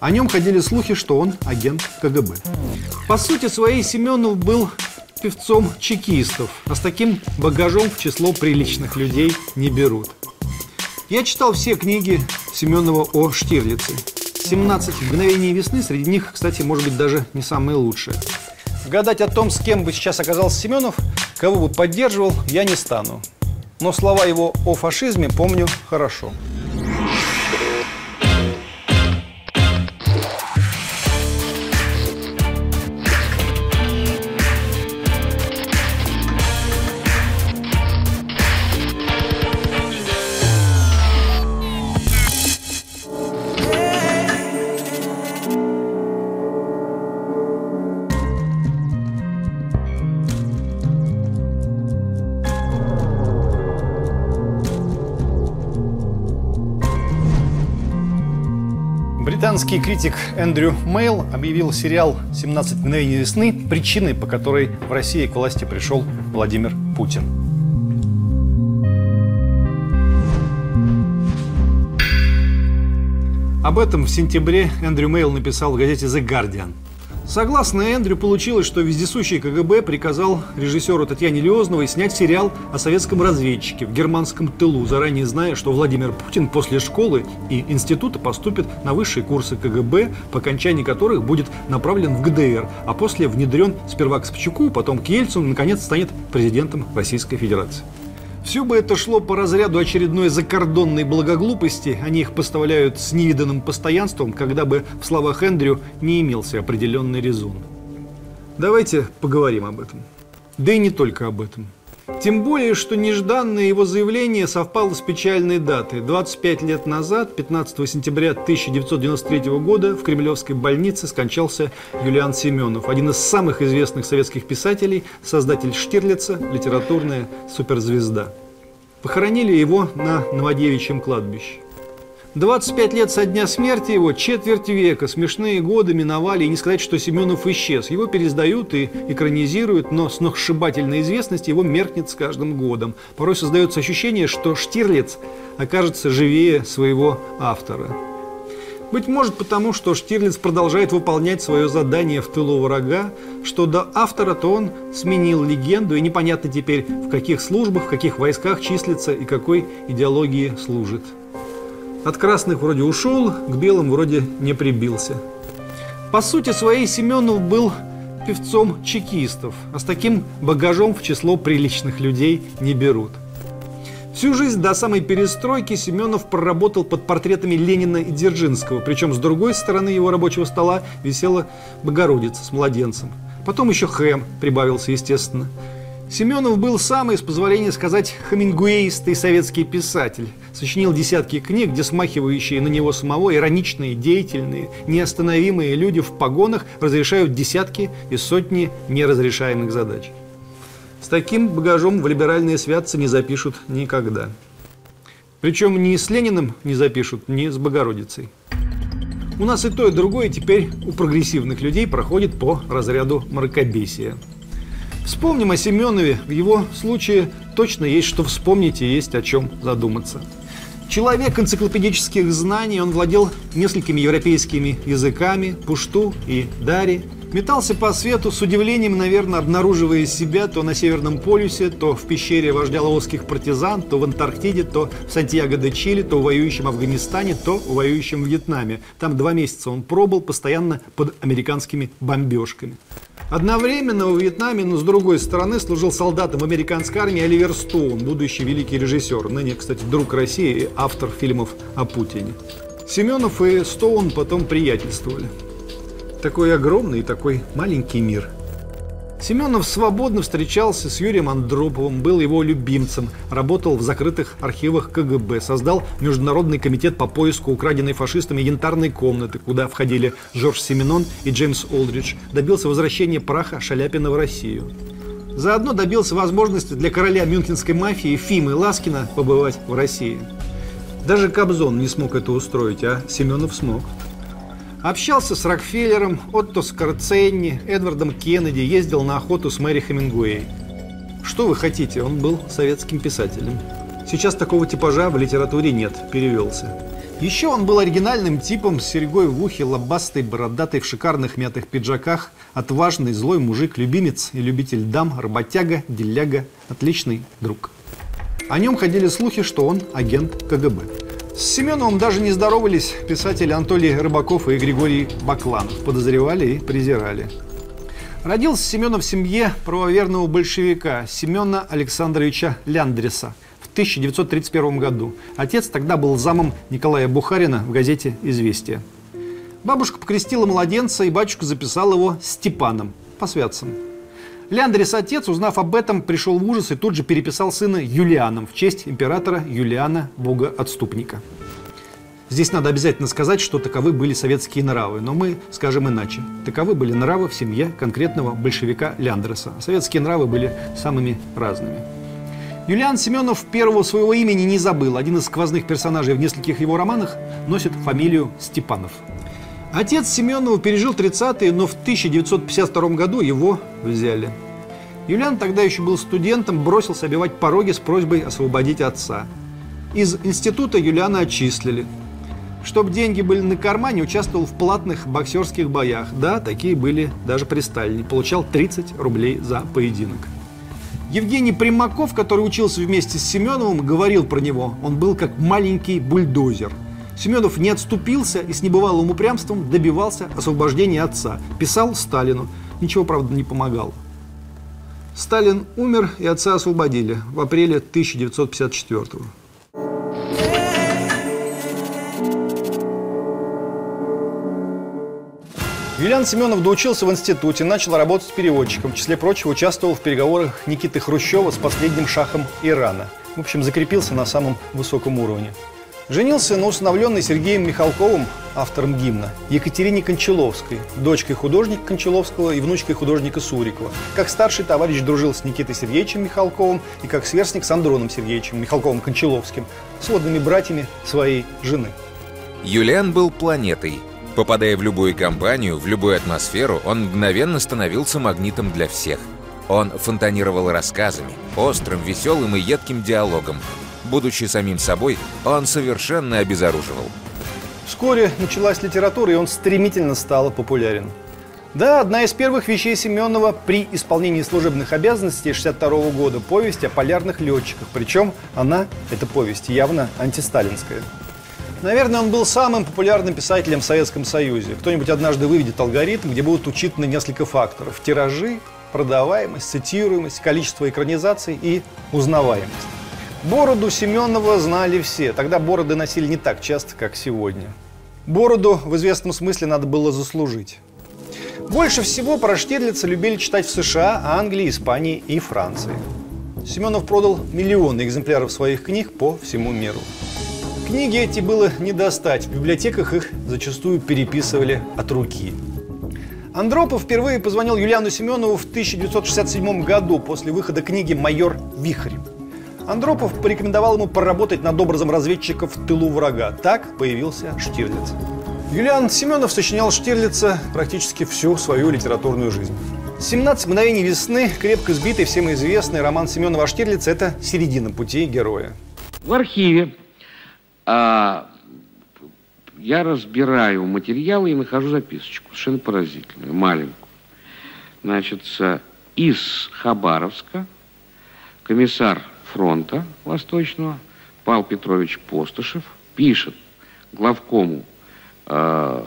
О нем ходили слухи, что он агент КГБ. По сути своей Семенов был певцом чекистов, а с таким багажом в число приличных людей не берут. Я читал все книги Семенова о Штирлице. 17 мгновений весны, среди них, кстати, может быть даже не самые лучшие. Гадать о том, с кем бы сейчас оказался Семенов, кого бы поддерживал, я не стану. Но слова его о фашизме помню хорошо. Британский критик Эндрю Мейл объявил сериал «17 мгновений весны» причиной, по которой в России к власти пришел Владимир Путин. Об этом в сентябре Эндрю Мейл написал в газете «The Guardian». Согласно Эндрю, получилось, что вездесущий КГБ приказал режиссеру Татьяне Леозновой снять сериал о советском разведчике в германском тылу, заранее зная, что Владимир Путин после школы и института поступит на высшие курсы КГБ, по окончании которых будет направлен в ГДР, а после внедрен сперва к Собчаку, потом к Ельцину, наконец станет президентом Российской Федерации. Все бы это шло по разряду очередной закордонной благоглупости, они их поставляют с невиданным постоянством, когда бы в словах Эндрю не имелся определенный резон. Давайте поговорим об этом. Да и не только об этом. Тем более, что нежданное его заявление совпало с печальной датой. 25 лет назад, 15 сентября 1993 года, в Кремлевской больнице скончался Юлиан Семенов, один из самых известных советских писателей, создатель Штирлица, литературная суперзвезда. Похоронили его на Новодевичьем кладбище. 25 лет со дня смерти его, четверть века, смешные годы миновали, и не сказать, что Семенов исчез. Его пересдают и экранизируют, но сногсшибательная известность его меркнет с каждым годом. Порой создается ощущение, что Штирлиц окажется живее своего автора. Быть может потому, что Штирлиц продолжает выполнять свое задание в тылу врага, что до автора-то он сменил легенду, и непонятно теперь, в каких службах, в каких войсках числится и какой идеологии служит. От красных вроде ушел, к белым вроде не прибился. По сути своей Семенов был певцом чекистов, а с таким багажом в число приличных людей не берут. Всю жизнь до самой перестройки Семенов проработал под портретами Ленина и Дзержинского, причем с другой стороны его рабочего стола висела Богородица с младенцем. Потом еще Хэм прибавился, естественно. Семенов был самый, с позволения сказать, хамингуэистый советский писатель. Сочинил десятки книг, где смахивающие на него самого ироничные, деятельные, неостановимые люди в погонах разрешают десятки и сотни неразрешаемых задач. С таким багажом в либеральные святцы не запишут никогда. Причем ни с Лениным не запишут, ни с Богородицей. У нас и то, и другое теперь у прогрессивных людей проходит по разряду мракобесия – Вспомним о Семенове. В его случае точно есть что вспомнить и есть о чем задуматься. Человек энциклопедических знаний, он владел несколькими европейскими языками, пушту и дари. Метался по свету с удивлением, наверное, обнаруживая себя то на Северном полюсе, то в пещере вождя лаосских партизан, то в Антарктиде, то в Сантьяго-де-Чили, то в воюющем Афганистане, то в воюющем Вьетнаме. Там два месяца он пробыл постоянно под американскими бомбежками. Одновременно во Вьетнаме, но с другой стороны, служил солдатом американской армии Оливер Стоун, будущий великий режиссер, ныне, кстати, друг России и автор фильмов о Путине. Семенов и Стоун потом приятельствовали. Такой огромный и такой маленький мир – Семенов свободно встречался с Юрием Андроповым, был его любимцем, работал в закрытых архивах КГБ, создал Международный комитет по поиску украденной фашистами янтарной комнаты, куда входили Жорж Семенон и Джеймс Олдридж, добился возвращения праха Шаляпина в Россию. Заодно добился возможности для короля мюнхенской мафии Фимы Ласкина побывать в России. Даже Кобзон не смог это устроить, а Семенов смог. Общался с Рокфеллером, Отто Скорценни, Эдвардом Кеннеди, ездил на охоту с Мэри Хемингуэй. Что вы хотите, он был советским писателем. Сейчас такого типажа в литературе нет, перевелся. Еще он был оригинальным типом с серьгой в ухе, лобастой, бородатой в шикарных мятых пиджаках, отважный, злой мужик, любимец и любитель дам, работяга, деляга, отличный друг. О нем ходили слухи, что он агент КГБ. С Семеновым даже не здоровались писатели Анатолий Рыбаков и Григорий Бакланов. Подозревали и презирали. Родился Семенов в семье правоверного большевика Семена Александровича Ляндреса в 1931 году. Отец тогда был замом Николая Бухарина в газете «Известия». Бабушка покрестила младенца, и батюшка записал его Степаном, по святцам. Ляндрис отец, узнав об этом, пришел в ужас и тут же переписал сына Юлианом в честь императора Юлиана, бога-отступника. Здесь надо обязательно сказать, что таковы были советские нравы, но мы скажем иначе. Таковы были нравы в семье конкретного большевика Ляндреса. Советские нравы были самыми разными. Юлиан Семенов первого своего имени не забыл. Один из сквозных персонажей в нескольких его романах носит фамилию Степанов. Отец Семенова пережил 30-е, но в 1952 году его взяли. Юлиан тогда еще был студентом, бросился обивать пороги с просьбой освободить отца. Из института Юлиана отчислили. Чтобы деньги были на кармане, участвовал в платных боксерских боях. Да, такие были даже при Сталине. Получал 30 рублей за поединок. Евгений Примаков, который учился вместе с Семеновым, говорил про него. Он был как маленький бульдозер. Семенов не отступился и с небывалым упрямством добивался освобождения отца. Писал Сталину. Ничего, правда, не помогало. Сталин умер и отца освободили в апреле 1954 года. Юлиан Семенов доучился в институте, начал работать переводчиком. В числе прочего участвовал в переговорах Никиты Хрущева с последним шахом Ирана. В общем, закрепился на самом высоком уровне. Женился на усыновленной Сергеем Михалковым, автором гимна, Екатерине Кончаловской, дочкой художника Кончаловского и внучкой художника Сурикова. Как старший товарищ дружил с Никитой Сергеевичем Михалковым и как сверстник с Андроном Сергеевичем Михалковым-Кончаловским, сводными братьями своей жены. Юлиан был планетой, Попадая в любую компанию, в любую атмосферу, он мгновенно становился магнитом для всех. Он фонтанировал рассказами, острым, веселым и едким диалогом. Будучи самим собой, он совершенно обезоруживал. Вскоре началась литература, и он стремительно стал популярен. Да, одна из первых вещей Семенова при исполнении служебных обязанностей 62 года – повесть о полярных летчиках. Причем она, эта повесть, явно антисталинская. Наверное, он был самым популярным писателем в Советском Союзе. Кто-нибудь однажды выведет алгоритм, где будут учитаны несколько факторов. Тиражи, продаваемость, цитируемость, количество экранизаций и узнаваемость. Бороду Семенова знали все. Тогда бороды носили не так часто, как сегодня. Бороду в известном смысле надо было заслужить. Больше всего про Штирлица любили читать в США, Англии, Испании и Франции. Семенов продал миллионы экземпляров своих книг по всему миру. Книги эти было не достать. В библиотеках их зачастую переписывали от руки. Андропов впервые позвонил Юлиану Семенову в 1967 году после выхода книги «Майор Вихрь». Андропов порекомендовал ему поработать над образом разведчика в тылу врага. Так появился Штирлиц. Юлиан Семенов сочинял Штирлица практически всю свою литературную жизнь. «17 мгновений весны», крепко сбитый, всем известный роман Семенова Штирлица – это середина пути героя. В архиве а, я разбираю материалы и нахожу записочку, совершенно поразительную, маленькую. Значит, из Хабаровска комиссар фронта Восточного Павел Петрович Постышев пишет главкому э,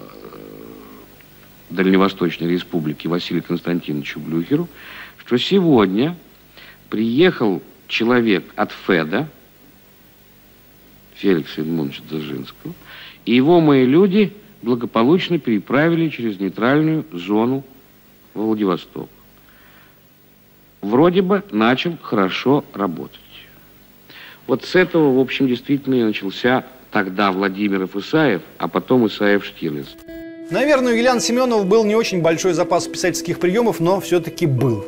Дальневосточной Республики Василию Константиновичу Блюхеру, что сегодня приехал человек от ФЕДа, Феликса Эдмундовича Дзержинского, и его мои люди благополучно переправили через нейтральную зону в Владивосток. Вроде бы начал хорошо работать. Вот с этого, в общем, действительно и начался тогда Владимиров Исаев, а потом Исаев Штирлиц. Наверное, у Елены Семенова был не очень большой запас писательских приемов, но все-таки был.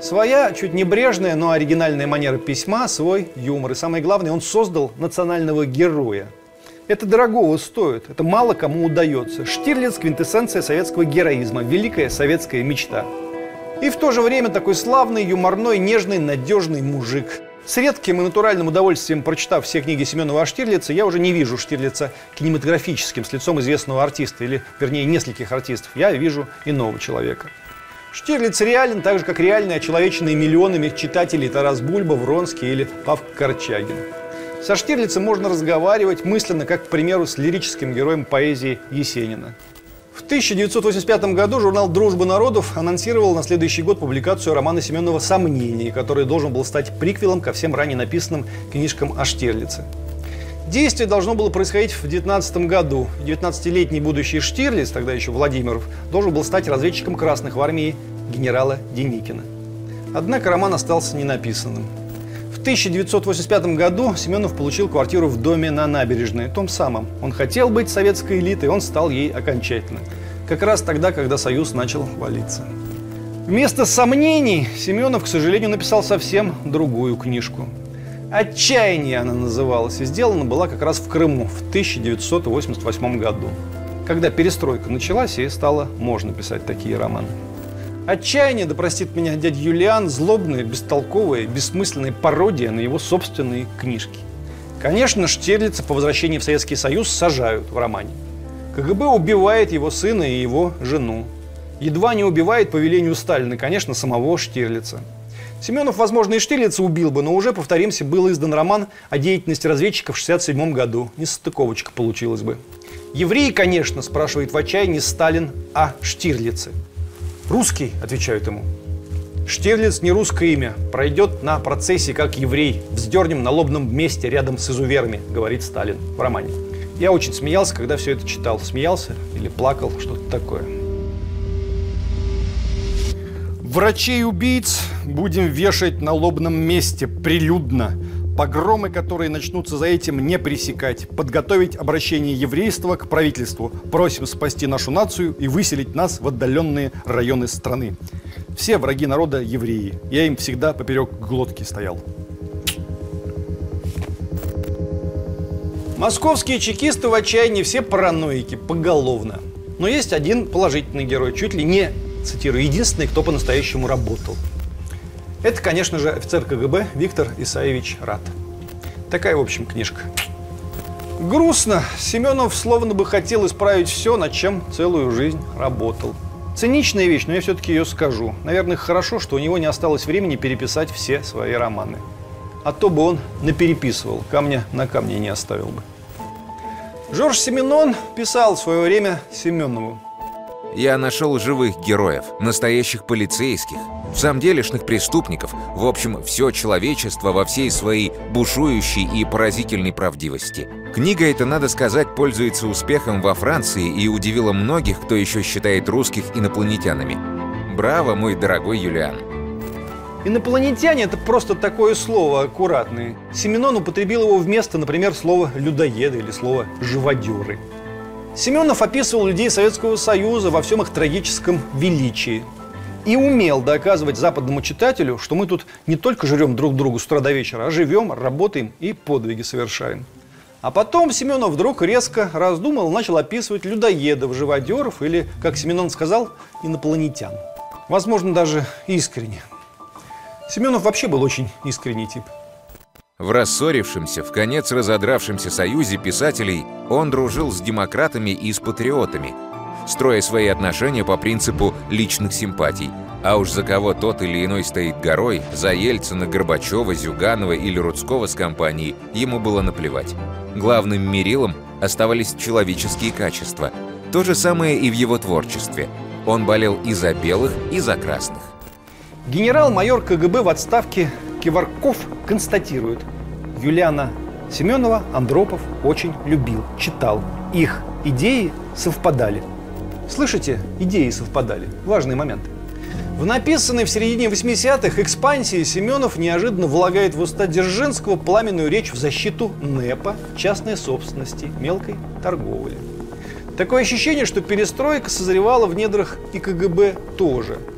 Своя, чуть небрежная, но оригинальная манера письма, свой юмор. И самое главное, он создал национального героя. Это дорогого стоит, это мало кому удается. Штирлиц – квинтэссенция советского героизма, великая советская мечта. И в то же время такой славный, юморной, нежный, надежный мужик. С редким и натуральным удовольствием, прочитав все книги Семенова о Штирлице, я уже не вижу Штирлица кинематографическим, с лицом известного артиста, или, вернее, нескольких артистов. Я вижу иного человека. Штирлиц реален так же, как реальные очеловеченные миллионами читателей Тарас Бульба, Вронский или Павка Корчагин. Со Штирлицем можно разговаривать мысленно, как, к примеру, с лирическим героем поэзии Есенина. В 1985 году журнал «Дружба народов» анонсировал на следующий год публикацию романа Семенова «Сомнения», который должен был стать приквелом ко всем ранее написанным книжкам о Штирлице. Действие должно было происходить в 19 году. 19-летний будущий Штирлиц, тогда еще Владимиров, должен был стать разведчиком красных в армии генерала Деникина. Однако роман остался ненаписанным. В 1985 году Семенов получил квартиру в доме на набережной, том самом. Он хотел быть советской элитой, он стал ей окончательно. Как раз тогда, когда Союз начал валиться. Вместо сомнений Семенов, к сожалению, написал совсем другую книжку. «Отчаяние» она называлась, и сделана была как раз в Крыму в 1988 году, когда перестройка началась и стало можно писать такие романы. Отчаяние, да простит меня дядя Юлиан, злобная, бестолковая, бессмысленная пародия на его собственные книжки. Конечно, Штирлица по возвращении в Советский Союз сажают в романе. КГБ убивает его сына и его жену. Едва не убивает по велению Сталина, конечно, самого Штирлица. Семенов, возможно, и Штирлица убил бы, но уже, повторимся, был издан роман о деятельности разведчиков в 1967 году. Несостыковочка получилась бы. Евреи, конечно, спрашивает в отчаянии Сталин о Штирлице. «Русский», – отвечают ему. Штирлиц не русское имя, пройдет на процессе как еврей, вздернем на лобном месте рядом с изуверами, говорит Сталин в романе. Я очень смеялся, когда все это читал. Смеялся или плакал, что-то такое. Врачей-убийц будем вешать на лобном месте прилюдно. Погромы, которые начнутся за этим, не пресекать. Подготовить обращение еврейства к правительству. Просим спасти нашу нацию и выселить нас в отдаленные районы страны. Все враги народа евреи. Я им всегда поперек глотки стоял. Московские чекисты в отчаянии все параноики, поголовно. Но есть один положительный герой, чуть ли не, цитирую, единственный, кто по-настоящему работал. Это, конечно же, офицер КГБ Виктор Исаевич Рад. Такая, в общем, книжка. Грустно. Семенов словно бы хотел исправить все, над чем целую жизнь работал. Циничная вещь, но я все-таки ее скажу. Наверное, хорошо, что у него не осталось времени переписать все свои романы. А то бы он напереписывал, камня на камне не оставил бы. Жорж Семенон писал в свое время Семенову. Я нашел живых героев, настоящих полицейских, делешных преступников, в общем, все человечество во всей своей бушующей и поразительной правдивости. Книга эта, надо сказать, пользуется успехом во Франции и удивила многих, кто еще считает русских инопланетянами. Браво, мой дорогой Юлиан! Инопланетяне – это просто такое слово аккуратное. Семенон употребил его вместо, например, слова «людоеды» или слова «живодеры». Семенов описывал людей Советского Союза во всем их трагическом величии. И умел доказывать западному читателю, что мы тут не только жрем друг другу с утра до вечера, а живем, работаем и подвиги совершаем. А потом Семенов вдруг резко раздумал, начал описывать людоедов, живодеров или, как Семенон сказал, инопланетян. Возможно, даже искренне. Семенов вообще был очень искренний тип. В рассорившемся, в конец разодравшемся союзе писателей он дружил с демократами и с патриотами, строя свои отношения по принципу личных симпатий. А уж за кого тот или иной стоит горой, за Ельцина, Горбачева, Зюганова или Рудского с компанией, ему было наплевать. Главным мерилом оставались человеческие качества. То же самое и в его творчестве. Он болел и за белых, и за красных. Генерал-майор КГБ в отставке Киварков констатирует, Юлиана Семенова Андропов очень любил, читал. Их идеи совпадали. Слышите? Идеи совпадали. Важный момент. В написанной в середине 80-х экспансии Семенов неожиданно влагает в уста Дзержинского пламенную речь в защиту НЭПа, частной собственности, мелкой торговли. Такое ощущение, что перестройка созревала в недрах и КГБ тоже –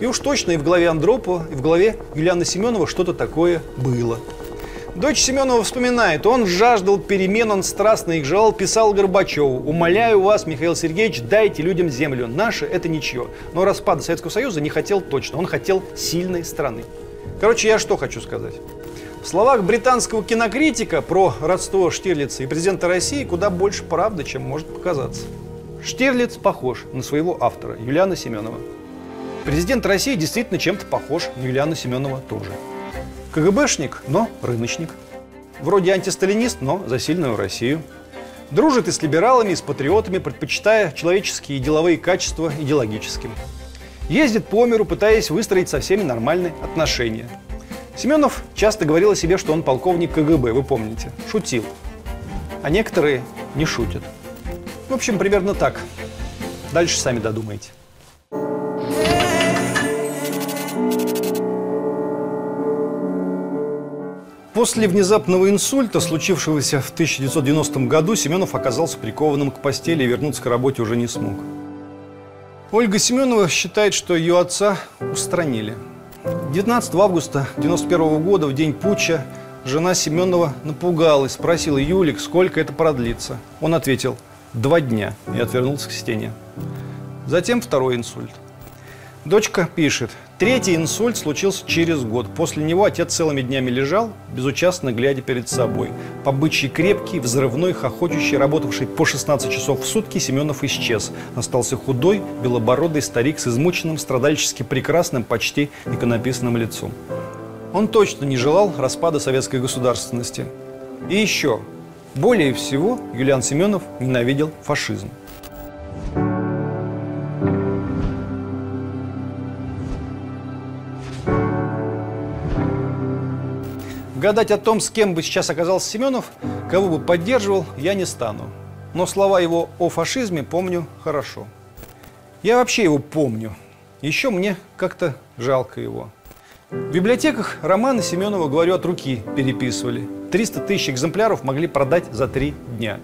и уж точно и в голове Андропова, и в голове Юлианы Семенова что-то такое было. Дочь Семенова вспоминает, он жаждал перемен, он страстно их желал, писал Горбачеву. «Умоляю вас, Михаил Сергеевич, дайте людям землю. Наше – это ничего». Но распада Советского Союза не хотел точно, он хотел сильной страны. Короче, я что хочу сказать. В словах британского кинокритика про родство Штирлица и президента России куда больше правды, чем может показаться. Штирлиц похож на своего автора, Юлиана Семенова. Президент России действительно чем-то похож на Юлиана Семенова тоже. КГБшник, но рыночник. Вроде антисталинист, но за сильную Россию. Дружит и с либералами, и с патриотами, предпочитая человеческие и деловые качества идеологическим. Ездит по миру, пытаясь выстроить со всеми нормальные отношения. Семенов часто говорил о себе, что он полковник КГБ, вы помните, шутил. А некоторые не шутят. В общем, примерно так. Дальше сами додумайте. После внезапного инсульта, случившегося в 1990 году, Семенов оказался прикованным к постели и вернуться к работе уже не смог. Ольга Семенова считает, что ее отца устранили. 19 августа 1991 года, в день путча, жена Семенова напугалась, спросила Юлик, сколько это продлится. Он ответил – два дня и отвернулся к стене. Затем второй инсульт. Дочка пишет, третий инсульт случился через год. После него отец целыми днями лежал, безучастно глядя перед собой. По крепкий, взрывной, хохочущий, работавший по 16 часов в сутки, Семенов исчез. Остался худой, белобородый старик с измученным, страдальчески прекрасным, почти иконописным лицом. Он точно не желал распада советской государственности. И еще, более всего, Юлиан Семенов ненавидел фашизм. Гадать о том, с кем бы сейчас оказался Семенов, кого бы поддерживал, я не стану. Но слова его о фашизме помню хорошо. Я вообще его помню. Еще мне как-то жалко его. В библиотеках романы Семенова, говорю, от руки переписывали. 300 тысяч экземпляров могли продать за три дня.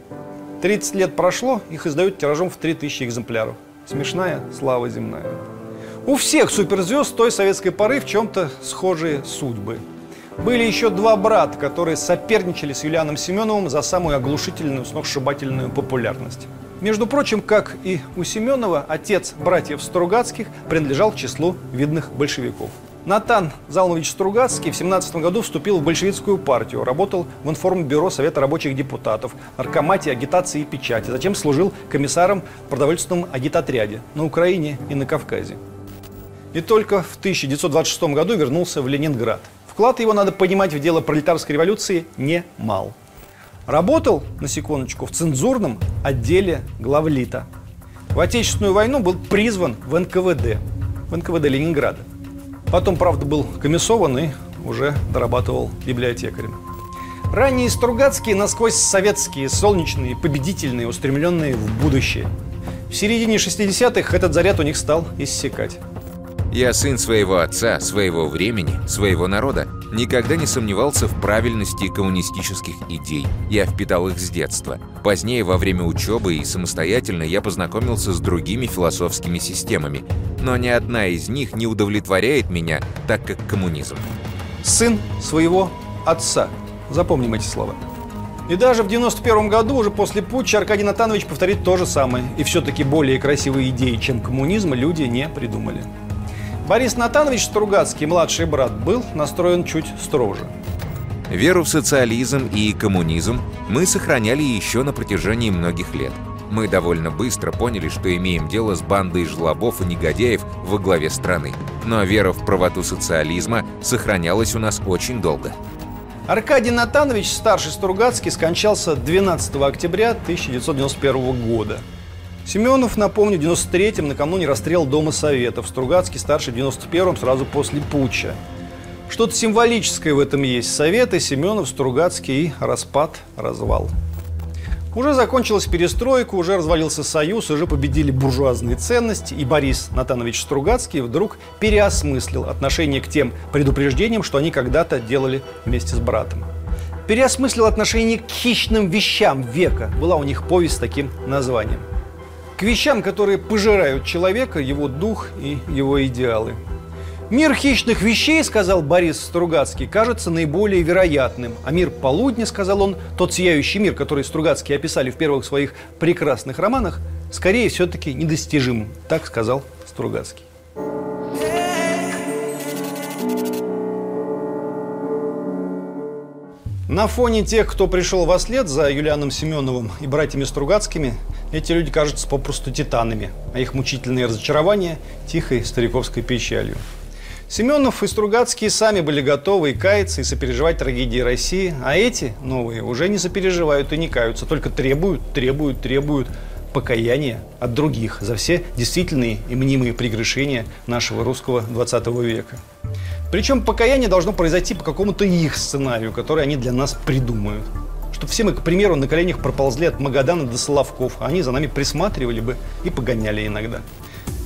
30 лет прошло, их издают тиражом в 3000 экземпляров. Смешная слава земная. У всех суперзвезд той советской поры в чем-то схожие судьбы – были еще два брата, которые соперничали с Юлианом Семеновым за самую оглушительную, сногсшибательную популярность. Между прочим, как и у Семенова, отец братьев Стругацких принадлежал к числу видных большевиков. Натан Залмович Стругацкий в 17 году вступил в большевистскую партию, работал в информбюро Совета рабочих депутатов, наркомате агитации и печати, затем служил комиссаром в продовольственном агитотряде на Украине и на Кавказе. И только в 1926 году вернулся в Ленинград – Вклад его, надо понимать, в дело пролетарской революции не мал. Работал, на секундочку, в цензурном отделе главлита. В Отечественную войну был призван в НКВД, в НКВД Ленинграда. Потом, правда, был комиссован и уже дорабатывал библиотекарем. Ранние Стругацкие насквозь советские, солнечные, победительные, устремленные в будущее. В середине 60-х этот заряд у них стал иссякать. Я сын своего отца, своего времени, своего народа. Никогда не сомневался в правильности коммунистических идей. Я впитал их с детства. Позднее, во время учебы и самостоятельно, я познакомился с другими философскими системами. Но ни одна из них не удовлетворяет меня, так как коммунизм. Сын своего отца. Запомним эти слова. И даже в 91 году, уже после путча, Аркадий Натанович повторит то же самое. И все-таки более красивые идеи, чем коммунизм, люди не придумали. Борис Натанович Стругацкий, младший брат, был настроен чуть строже. Веру в социализм и коммунизм мы сохраняли еще на протяжении многих лет. Мы довольно быстро поняли, что имеем дело с бандой жлобов и негодяев во главе страны. Но вера в правоту социализма сохранялась у нас очень долго. Аркадий Натанович, старший Стругацкий, скончался 12 октября 1991 года. Семенов, напомню, в 93-м накануне расстрел Дома Советов, Стругацкий старший в 91-м, сразу после путча. Что-то символическое в этом есть. Советы, Семенов, Стругацкий распад, развал. Уже закончилась перестройка, уже развалился Союз, уже победили буржуазные ценности, и Борис Натанович Стругацкий вдруг переосмыслил отношение к тем предупреждениям, что они когда-то делали вместе с братом. Переосмыслил отношение к хищным вещам века. Была у них повесть с таким названием – к вещам, которые пожирают человека, его дух и его идеалы. Мир хищных вещей, сказал Борис Стругацкий, кажется наиболее вероятным. А мир полудня, сказал он, тот сияющий мир, который Стругацкие описали в первых своих прекрасных романах, скорее все-таки недостижим. Так сказал Стругацкий. На фоне тех, кто пришел во след за Юлианом Семеновым и братьями Стругацкими, эти люди кажутся попросту титанами, а их мучительные разочарования – тихой стариковской печалью. Семенов и Стругацкие сами были готовы и каяться, и сопереживать трагедии России, а эти, новые, уже не сопереживают и не каются, только требуют, требуют, требуют покаяния от других за все действительные и мнимые прегрешения нашего русского 20 века. Причем покаяние должно произойти по какому-то их сценарию, который они для нас придумают. Чтобы все мы, к примеру, на коленях проползли от Магадана до Соловков, а они за нами присматривали бы и погоняли иногда.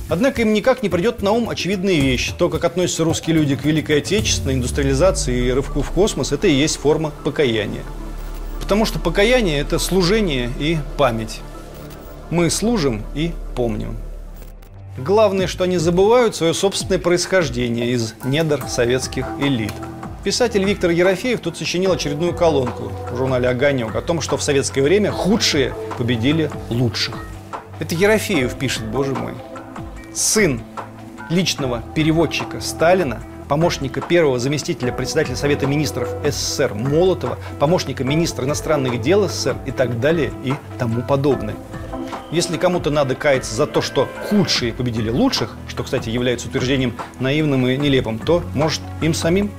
Однако им никак не придет на ум очевидная вещь. То, как относятся русские люди к Великой Отечественной, индустриализации и рывку в космос, это и есть форма покаяния. Потому что покаяние – это служение и память. Мы служим и помним. Главное, что они забывают свое собственное происхождение из недр советских элит. Писатель Виктор Ерофеев тут сочинил очередную колонку в журнале «Огонек» о том, что в советское время худшие победили лучших. Это Ерофеев пишет, боже мой сын личного переводчика Сталина, помощника первого заместителя председателя Совета министров СССР Молотова, помощника министра иностранных дел СССР и так далее и тому подобное. Если кому-то надо каяться за то, что худшие победили лучших, что, кстати, является утверждением наивным и нелепым, то, может, им самим?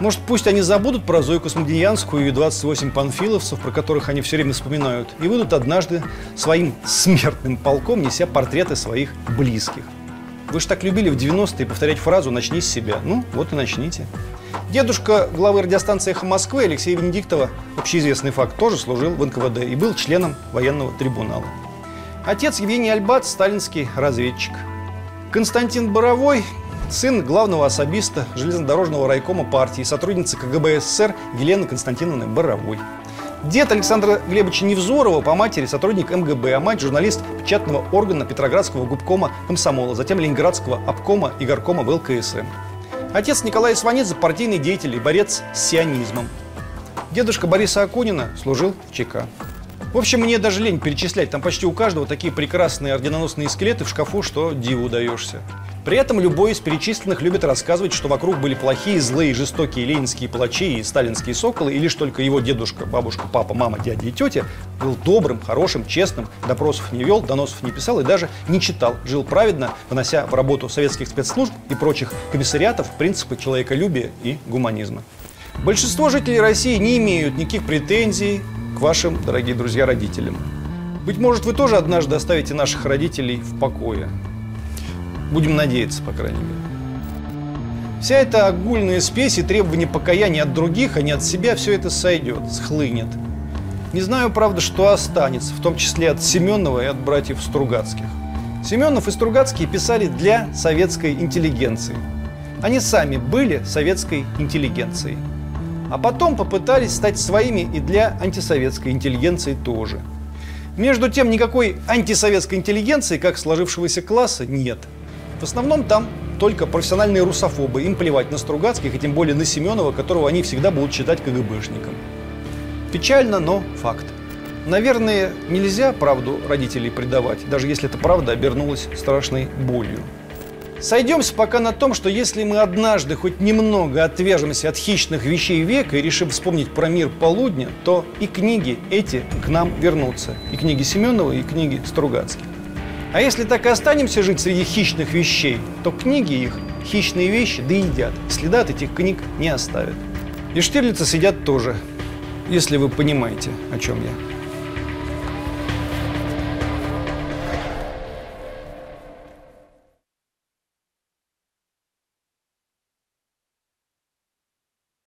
Может, пусть они забудут про Зою Космодемьянскую и 28 панфиловцев, про которых они все время вспоминают, и выйдут однажды своим смертным полком, неся портреты своих близких. Вы же так любили в 90-е повторять фразу «начни с себя». Ну, вот и начните. Дедушка главы радиостанции «Эхо Москвы» Алексей Венедиктова, общеизвестный факт, тоже служил в НКВД и был членом военного трибунала. Отец Евгений Альбат – сталинский разведчик. Константин Боровой сын главного особиста железнодорожного райкома партии, сотрудницы КГБ СССР Елены Константиновны Боровой. Дед Александра Глебовича Невзорова по матери сотрудник МГБ, а мать журналист печатного органа Петроградского губкома комсомола, затем Ленинградского обкома и горкома в ЛКСМ. Отец Николай Сванидзе – партийный деятель и борец с сионизмом. Дедушка Бориса Акунина служил в ЧК. В общем, мне даже лень перечислять. Там почти у каждого такие прекрасные орденоносные скелеты в шкафу, что диву даешься. При этом любой из перечисленных любит рассказывать, что вокруг были плохие, злые, жестокие ленинские палачи и сталинские соколы, и лишь только его дедушка, бабушка, папа, мама, дядя и тетя был добрым, хорошим, честным, допросов не вел, доносов не писал и даже не читал. Жил праведно, внося в работу советских спецслужб и прочих комиссариатов принципы человеколюбия и гуманизма. Большинство жителей России не имеют никаких претензий к вашим, дорогие друзья, родителям. Быть может, вы тоже однажды оставите наших родителей в покое. Будем надеяться, по крайней мере. Вся эта огульная спесь и требования покаяния от других, а не от себя, все это сойдет, схлынет. Не знаю, правда, что останется, в том числе от Семенова и от братьев Стругацких. Семенов и Стругацкие писали для советской интеллигенции. Они сами были советской интеллигенцией. А потом попытались стать своими и для антисоветской интеллигенции тоже. Между тем, никакой антисоветской интеллигенции, как сложившегося класса, нет – в основном там только профессиональные русофобы. Им плевать на Стругацких и тем более на Семенова, которого они всегда будут считать КГБшником. Печально, но факт. Наверное, нельзя правду родителей предавать, даже если эта правда обернулась страшной болью. Сойдемся пока на том, что если мы однажды хоть немного отвяжемся от хищных вещей века и решим вспомнить про мир полудня, то и книги эти к нам вернутся. И книги Семенова, и книги Стругацких. А если так и останемся жить среди хищных вещей, то книги их, хищные вещи, да едят. Следа от этих книг не оставят. И Штирлица сидят тоже, если вы понимаете, о чем я.